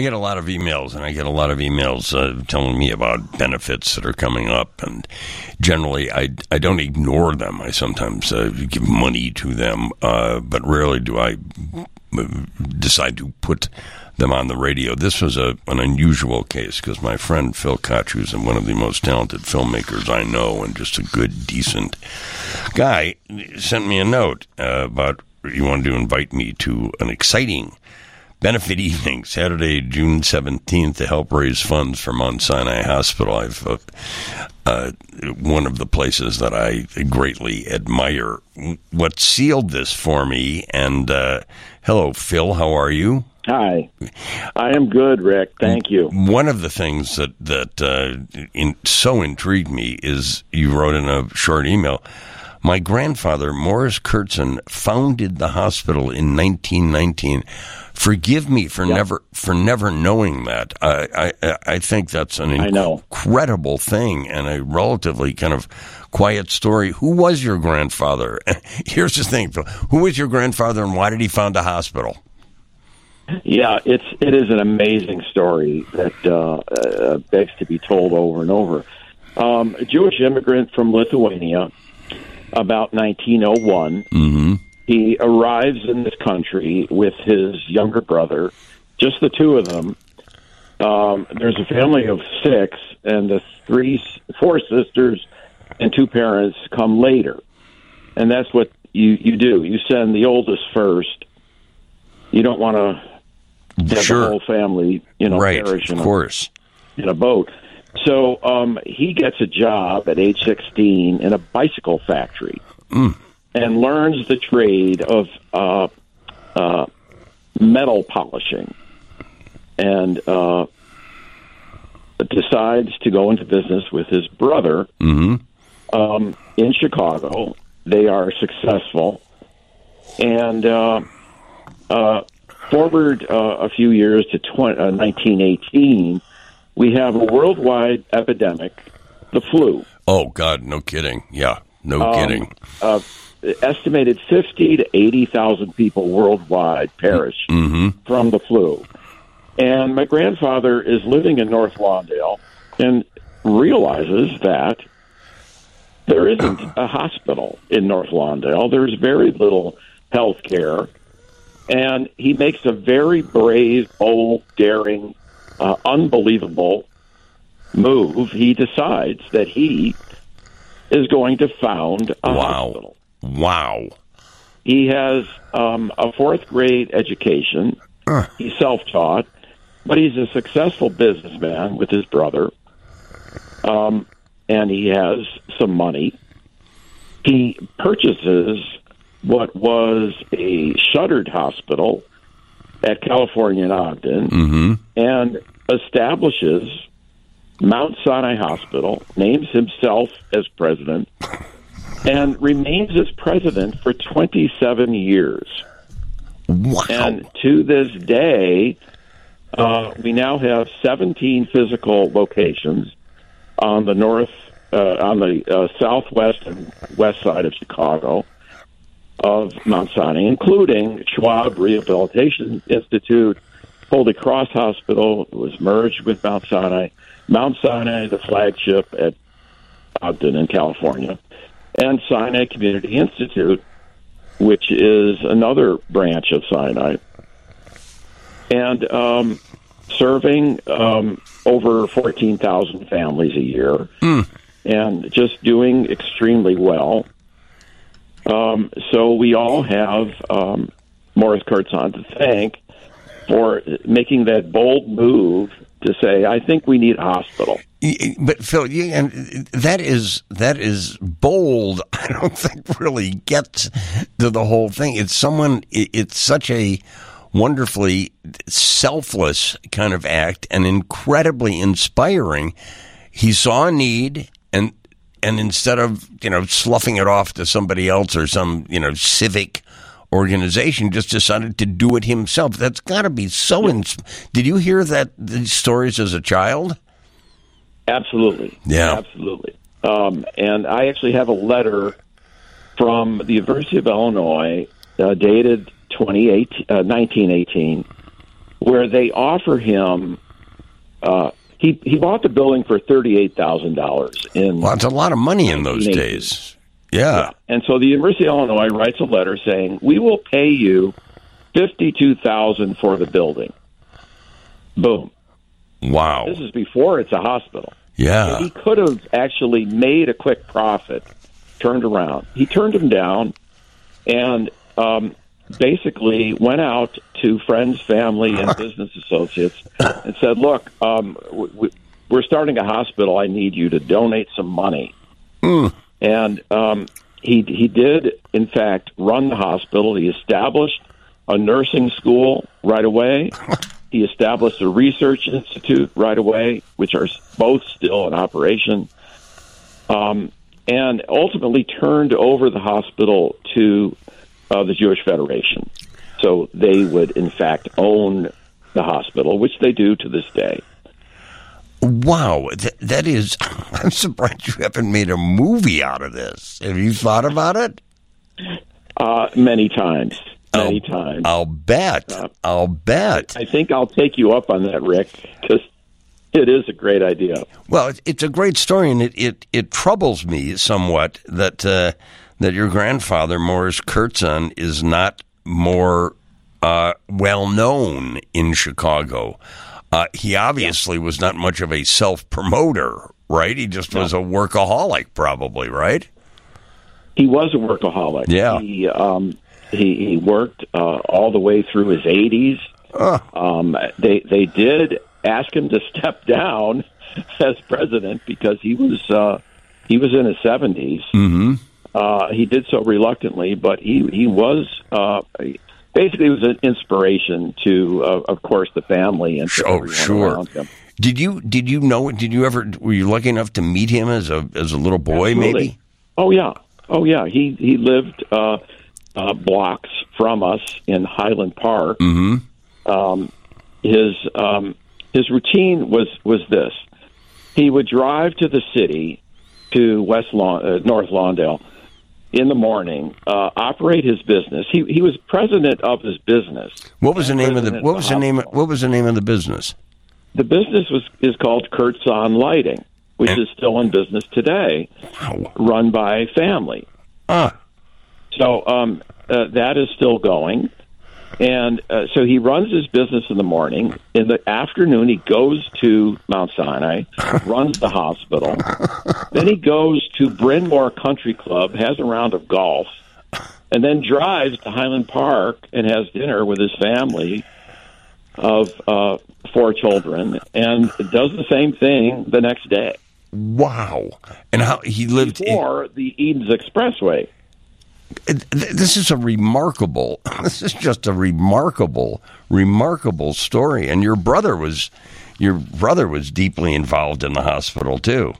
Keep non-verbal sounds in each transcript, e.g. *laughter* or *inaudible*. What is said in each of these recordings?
I get a lot of emails, and I get a lot of emails uh, telling me about benefits that are coming up. And generally, I, I don't ignore them. I sometimes uh, give money to them, uh, but rarely do I uh, decide to put them on the radio. This was a, an unusual case because my friend Phil Koch, who's one of the most talented filmmakers I know and just a good, decent guy, sent me a note uh, about he wanted to invite me to an exciting benefit evening Saturday, June 17th to help raise funds for Mount Sinai Hospital. I've uh, uh, one of the places that I greatly admire. What sealed this for me, and uh, hello, Phil, how are you? Hi, I am good, Rick. Thank you. One of the things that that uh, in, so intrigued me is you wrote in a short email. My grandfather, Morris Kurtzon, founded the hospital in 1919. Forgive me for never for never knowing that. I I, I think that's an incredible thing and a relatively kind of quiet story. Who was your grandfather? *laughs* Here's the thing, Who was your grandfather, and why did he found a hospital? Yeah, it's it is an amazing story that uh, uh, begs to be told over and over. Um, a Jewish immigrant from Lithuania, about 1901. Mm-hmm. He arrives in this country with his younger brother, just the two of them. Um, there's a family of six, and the three, four sisters, and two parents come later, and that's what you you do. You send the oldest first. You don't want to have Sure. the whole family, you know, right, perish in of a- course. in a boat. So um, he gets a job at age 16 in a bicycle factory Mm. And learns the trade of uh, uh, metal polishing and uh, decides to go into business with his brother Mm-hmm. um, in Chicago. They are successful. And uh, uh, forward uh, a few years to 20, uh, 1918, we have a worldwide epidemic, the flu. Oh God, no kidding. Yeah, no Um, kidding. Uh, estimated 50 to 80,000 people worldwide perish Mm-hmm. from the flu. And my grandfather is living in North Lawndale and realizes that there isn't a hospital in North Lawndale. There's very little health care. And he makes a very brave, bold, daring, uh, unbelievable move. He decides that he is going to found a Wow. hospital. Wow. He has um, a fourth grade education. Uh. He's self taught, but he's a successful businessman with his brother. Um, and he has some money. He purchases what was a shuttered hospital at California and Ogden Mm-hmm. and establishes Mount Sinai Hospital, names himself as president, and remains as president for 27 years. Wow. And to this day, uh, we now have 17 physical locations on the north, uh, on the uh, southwest and west side of Chicago of Mount Sinai, including Schwab Rehabilitation Institute, Holy Cross Hospital was merged with Mount Sinai, Mount Sinai, the flagship at Ogden in California, and Sinai Community Institute, which is another branch of Sinai, and um, serving um, over 14,000 families a year and just doing extremely well. Um, so we all have um, Morris Kurtzon to thank for making that bold move to say, I think we need a hospital. But Phil, you, and that is that is bold. *laughs* I don't think really gets to the whole thing. It's someone. It's such a wonderfully selfless kind of act and incredibly inspiring. He saw a need and and instead of you know sloughing it off to somebody else or some you know civic organization, just decided to do it himself. That's got to be so. Ins- Did you hear that these stories as a child? Absolutely. Yeah. Absolutely. Um, and I actually have a letter from the University of Illinois uh, dated 28, uh, 1918 where they offer him. Uh, he he bought the building for thirty eight thousand dollars in. Well, that's a lot of money in those days. Yeah. And so the University of Illinois writes a letter saying, "We will pay you fifty-two thousand for the building." Boom. Wow. This is before it's a hospital. Yeah. He could have actually made a quick profit, turned around. He turned him down, and um, basically went out to friends, family, and *laughs* business associates and said, "Look, um, w- w- we're starting a hospital. I need you to donate some money." And um, he he did, in fact, run the hospital. He established a nursing school right away. He established a research institute right away, which are both still in operation, um, and ultimately turned over the hospital to uh, the Jewish Federation. So they would, in fact, own the hospital, which they do to this day. Wow. Th- that is, *laughs* I'm surprised you haven't made a movie out of this. Have you thought about it? Uh, many times, many I'll, times. I'll bet. I'll bet. I think I'll take you up on that, Rick, because it is a great idea. Well, it, it's a great story, and it, it, it troubles me somewhat that uh, that your grandfather Morris Kurtzon is not more uh, well known in Chicago. Uh, he obviously was not much of a self promoter, right? He just was a workaholic, probably, right? He was a workaholic. Yeah. He um, he, he worked uh, all the way through his 80s. Um, they they did ask him to step *laughs* down as president because he was uh, he was in his 70s. Mm-hmm. Uh, he did so reluctantly, but he he was uh, basically it was an inspiration to, uh, of course, the family and Oh, sure. around him. Did you did you know? Did you ever were you lucky enough to meet him as a as a little boy? Absolutely. Maybe. Oh yeah. Oh yeah. He he lived uh, uh, blocks from us in Highland Park. Mm-hmm. Um, his um, his routine was was this: he would drive to the city to West Lawn, uh, North Lawndale in the morning, uh, operate his business. He he was president of his business. What was the name of the What was the of name? hospital. What was the name of the business? The business was is called Kurtzon Lighting, which And- is still in business today, Wow. run by family. Ah. So um, uh, that is still going. And uh, so he runs his business in the morning. In the afternoon, he goes to Mount Sinai, *laughs* runs the hospital. then he goes to Bryn Mawr Country Club, has a round of golf, and then drives to Highland Park and has dinner with his family of uh, four children, and does the same thing the next day Wow. And how he lived. in- the Edens Expressway. Th- this is a remarkable *laughs* this is just a remarkable remarkable story and your brother was your brother was deeply involved in the hospital too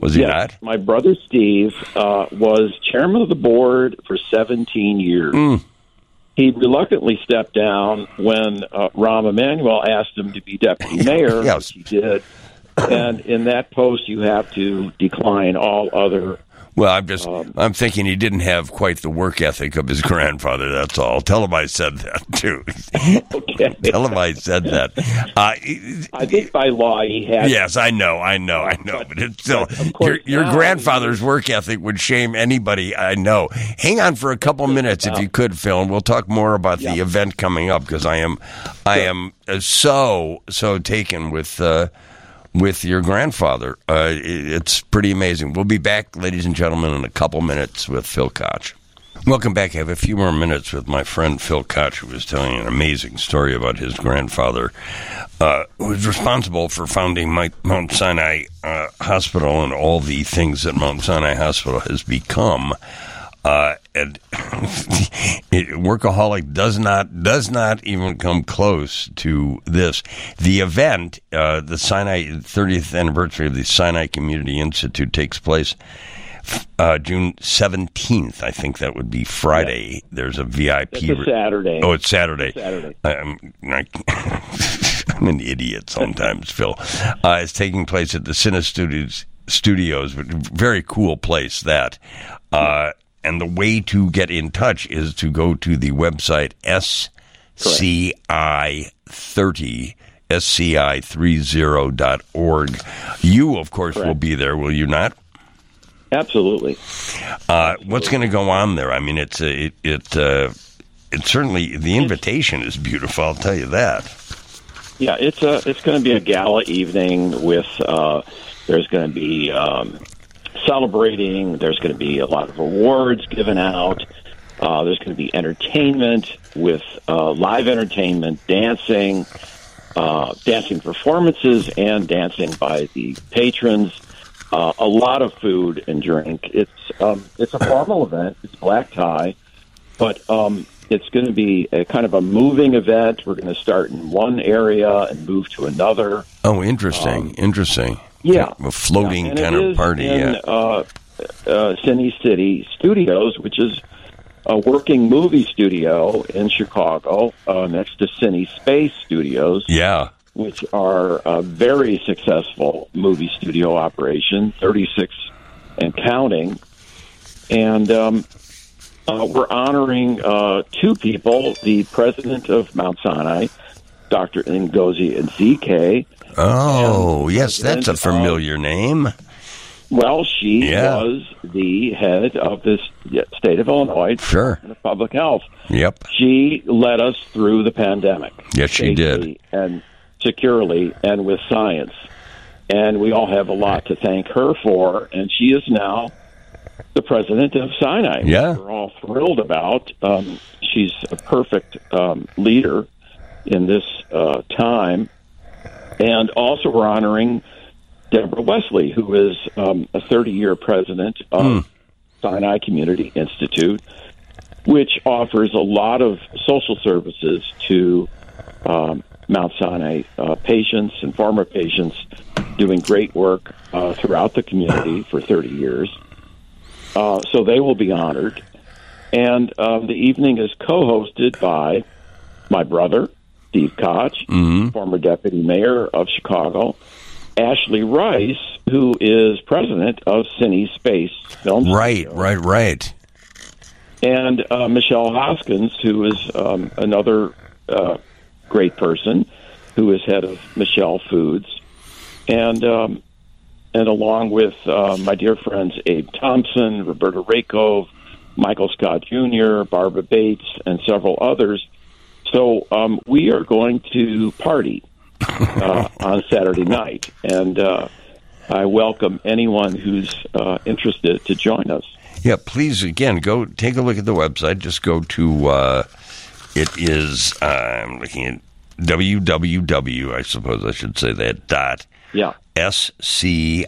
was he Yes, not my brother Steve uh, was chairman of the board for 17 years. Mm. He reluctantly stepped down when uh, Rahm Emanuel asked him to be deputy *laughs* mayor, Yes. which he did. And in that post, you have to decline all other. Well i'm just Um, i'm thinking he didn't have quite the work ethic of his *laughs* grandfather that's all tell him i said that *laughs* too Okay. tell him i said that uh, I think by law he had. Yes, I know, I know, I know, but it's still but course your, your grandfather's work ethic would shame anybody. I know. Hang on for a couple minutes if you could, Phil, and we'll talk more about the event coming up because I am, I am uh, so so taken with. Uh, with your grandfather, uh, it- it's pretty amazing. We'll be back, ladies and gentlemen, in a couple minutes with Phil Koch. Welcome back. I have a few more minutes with my friend Phil Koch, who was telling an amazing story about his grandfather, uh, who was responsible for founding Mount Sinai uh, Hospital and all the things that Mount Sinai Hospital has become. Uh, and *laughs* workaholic does not does not even come close to this. The event, uh, the Sinai 30th anniversary of the Sinai Community Institute, takes place uh, June 17th. I think that would be Friday. There's a VIP. It's a Saturday. Oh, it's Saturday. Saturday. *laughs* I'm, an idiot sometimes, Phil. Uh, it's taking place at the Cine Studios, Studios, but very cool place that. Uh, and the way to get in touch is to go to the website SCI30. sci30.org. You, of course, will be there, will you not? Absolutely. Uh, what's going to go on there? I mean, it's a, it it uh, it's certainly the invitation is beautiful. I'll tell you that. Yeah, it's a it's going to be a gala evening with uh, there's going to be um, celebrating. There's going to be a lot of awards given out. Uh, there's going to be entertainment with uh, live entertainment, dancing, uh, dancing performances, and dancing by the patrons. Uh, a lot of food and drink. It's um, it's a formal event. It's black tie, but um, it's going to be a kind of a moving event. We're going to start in one area and move to another. Oh, interesting, interesting. Yeah. a floating it kind of party. in, yeah, uh, uh, Cine City Studios, which is a working movie studio in Chicago, uh, next to Cinespace Studios, yeah. which are a very successful movie studio operation, 36 and counting. And um, uh, we're honoring uh, two people the president of Mount Sinai, Dr. Ngozi Ezike. Oh, yes, that's a of- familiar name. Well, she Yeah. was the head of this state of Illinois Sure. Department of Public Health. Yep. She led us through the pandemic. Yes, she did. And securely and with science. And we all have a lot to thank her for. And she is now the president of Sinai. Yeah. We're all thrilled about. Um, she's a perfect um, leader in this uh, time. And also, we're honoring Deborah Wesley, who is um, a 30 year president of Sinai Community Institute, which offers a lot of social services to um, Mount Sinai uh, patients and former patients, doing great work uh, throughout the community for 30 years. Uh, so they will be honored. And um, the evening is co hosted by my brother, Steve Koch, former deputy mayor of Chicago, Ashley Rice, who is president of Cinespace Film Right, Studio, right, right. and uh, Michele Hoskins, who is um, another uh, great person, who is head of Michele Foods, and um, and along with uh, my dear friends Abe Thompson, Roberta Rakove, Michael Scott Jr., Barbara Bates, and several others. So um, we are going to party uh, *laughs* on Saturday night, and uh, I welcome anyone who's uh, interested to join us. Yeah, please again go take a look at the website. Just go to uh, it is I'm looking at www. I suppose I should say that dot Yeah. sci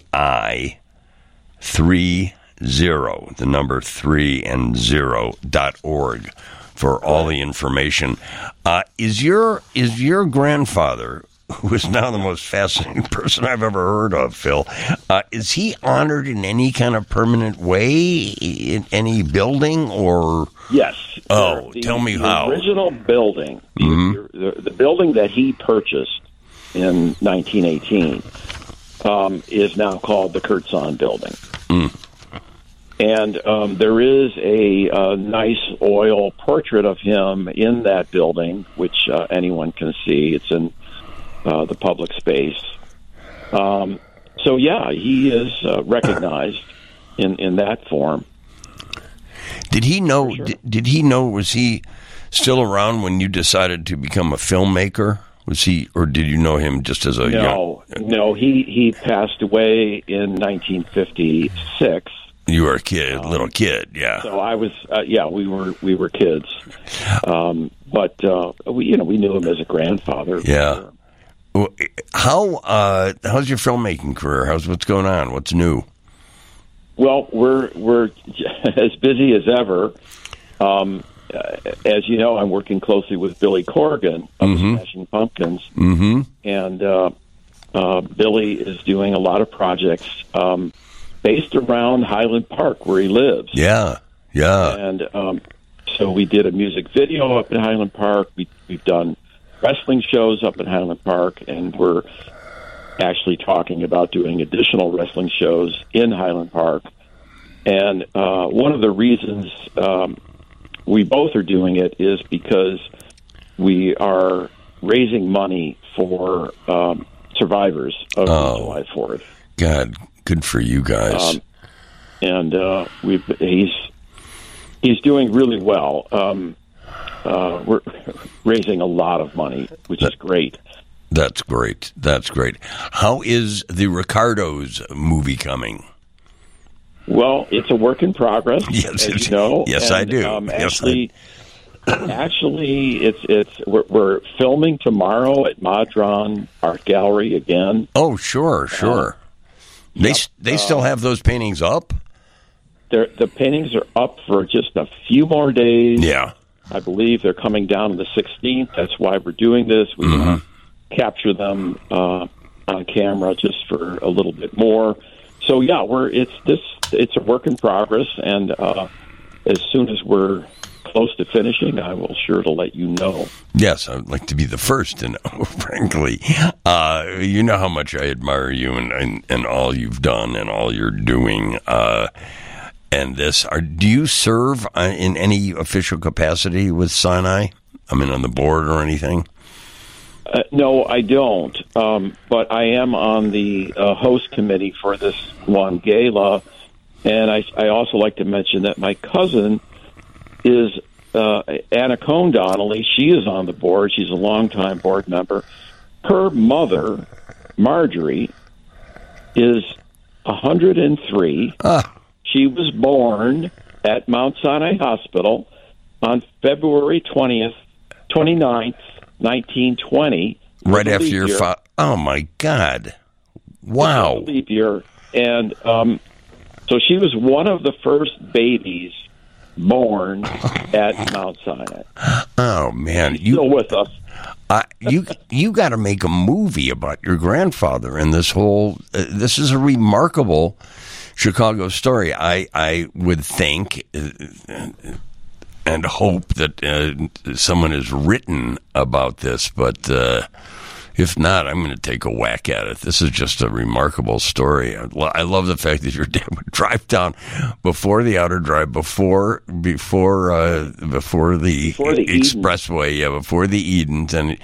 three zero the number three and zero dot org for all the information. Uh, is your is your grandfather? Who is now the most fascinating *laughs* person I've ever heard of, Phil? Uh, is he honored in any kind of permanent way in any building or? Yes. Oh, The- tell me the how. Original building, the, the, the building that he purchased in 1918, um, is now called the Kurtzon Building. And um, there is a, uh nice oil portrait of him in that building, which uh, anyone can see. It's in uh, the public space. Um, so yeah, he is uh, recognized *laughs* in in that form. Did he know? Did, did he know? Was he still around when you decided to become a filmmaker? Was he, or did you know him just as a young? No, no, he he passed away in 1956. You were a kid, little kid, yeah. So I was, uh, yeah, we were we were kids, um, but uh, we you know we knew him as a grandfather. Yeah. Well, How uh, how's your filmmaking career? How's what's going on? What's new? Well, we're we're *laughs* as busy as ever. Um, uh, as you know, I'm working closely with Billy Corgan of the Smashing Pumpkins, Mm-hmm. and uh, uh, Billy is doing a lot of projects um, based around Highland Park, where he lives. Yeah, yeah. and um, so we did a music video up in Highland Park. We, we've done wrestling shows up in Highland Park, and we're actually talking about doing additional wrestling shows in Highland Park. And uh, one of the reasons um, we both are doing it is because we are raising money for um, survivors of Oh. July Fourth. God, good for you guys. Um, and uh, we've he's he's doing really well. Um, uh, we're *laughs* raising a lot of money, which is great. That's great. That's great. How is the Ricardos movie coming? Well, it's a work in progress, *laughs* Yes, as you know. yes, I do. Um, Yes, I- actually, *coughs* actually, it's it's we're, we're filming tomorrow at Madron Art Gallery again. Oh, sure, sure. They s they still have those paintings up. The paintings are up for just a few more days. Yeah. I believe they're coming down on the 16th. That's why we're doing this. We to capture them uh, on camera just for a little bit more. So yeah, we're it's this it's a work in progress, and uh, as soon as we're close to finishing, I will sure to let you know. Yes, I'd like to be the first to know, *laughs* frankly. Uh, you know how much I admire you and, and, and all you've done and all you're doing. Uh, and this, are, do you serve uh, in any official capacity with Sinai? I mean, on the board or anything? Uh, no, I don't. Um, but I am on the uh, host committee for this one gala, and I, I also like to mention that my cousin is uh, Anna Cone Donnelly. She is on the board. She's a longtime board member. Her mother, Marjorie, is 103. Ah, She was born at Mount Sinai Hospital on February 20th, 29th, 1920. right after your father. Oh, my God. Wow. leap year, and um, so she was one of the first babies born at Mount Sinai. Oh, man. You, Still with us. I, you you got to make a movie about your grandfather and this whole. Uh, this is a remarkable Chicago story. I I would think uh, and hope that uh, someone has written about this, but. If not, I'm going to take a whack at it. This is just a remarkable story. I lo- I love the fact that your *laughs* dad would drive down before the outer drive, before before uh, before the, Before the Eden. expressway, yeah, before the Edens, and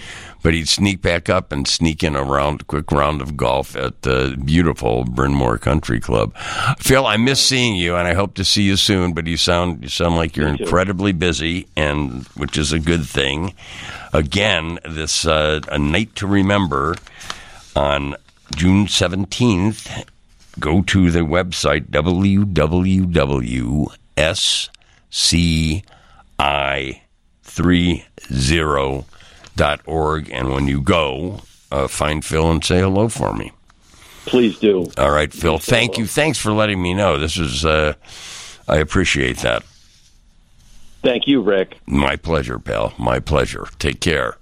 but he'd sneak back up and sneak in a round, quick round of golf at the beautiful Bryn Mawr Country Club. Phil, I miss seeing you, and I hope to see you soon. But you sound you sound like you're incredibly busy, and which is a good thing. Again, this uh, a night to remember on June seventeenth. Go to the website www.sci30.org, and when you go, uh, find Phil and say hello for me. Please do. All right, Phil. say Thank you. Thanks for letting me know. This is. Uh, I appreciate that. Thank you, Rick. My pleasure, pal. My pleasure. Take care.